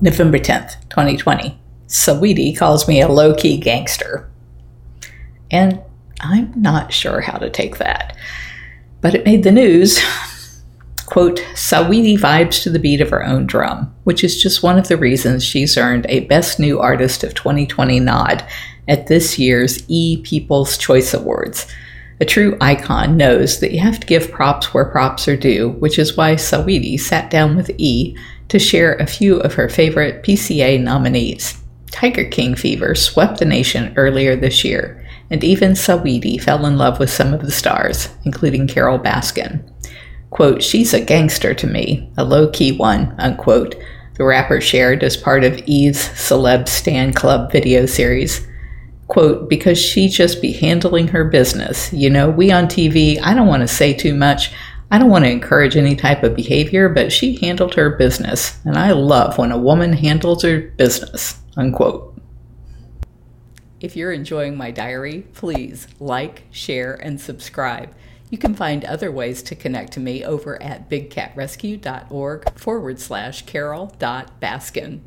November 10th, 2020. Saweetie calls me a low key gangster. And I'm not sure how to take that. But it made the news. Quote, Saweetie vibes to the beat of her own drum, which is just one of the reasons she's earned a Best New Artist of 2020 nod at this year's E People's Choice Awards. A true icon knows that you have to give props where props are due, which is why Saweetie sat down with E to share a few of her favorite PCA nominees. Tiger King fever swept the nation earlier this year, and even Saweetie fell in love with some of the stars, including Carole Baskin. Quote, she's a gangster to me, a low key one, unquote, the rapper shared as part of E's Celeb Stan Club video series quote, because she just be handling her business. You know, we on TV, I don't want to say too much. I don't want to encourage any type of behavior, but she handled her business. And I love when a woman handles her business, unquote. If you're enjoying my diary, please like, share, and subscribe. You can find other ways to connect to me over at bigcatrescue.org forward slash carol.baskin.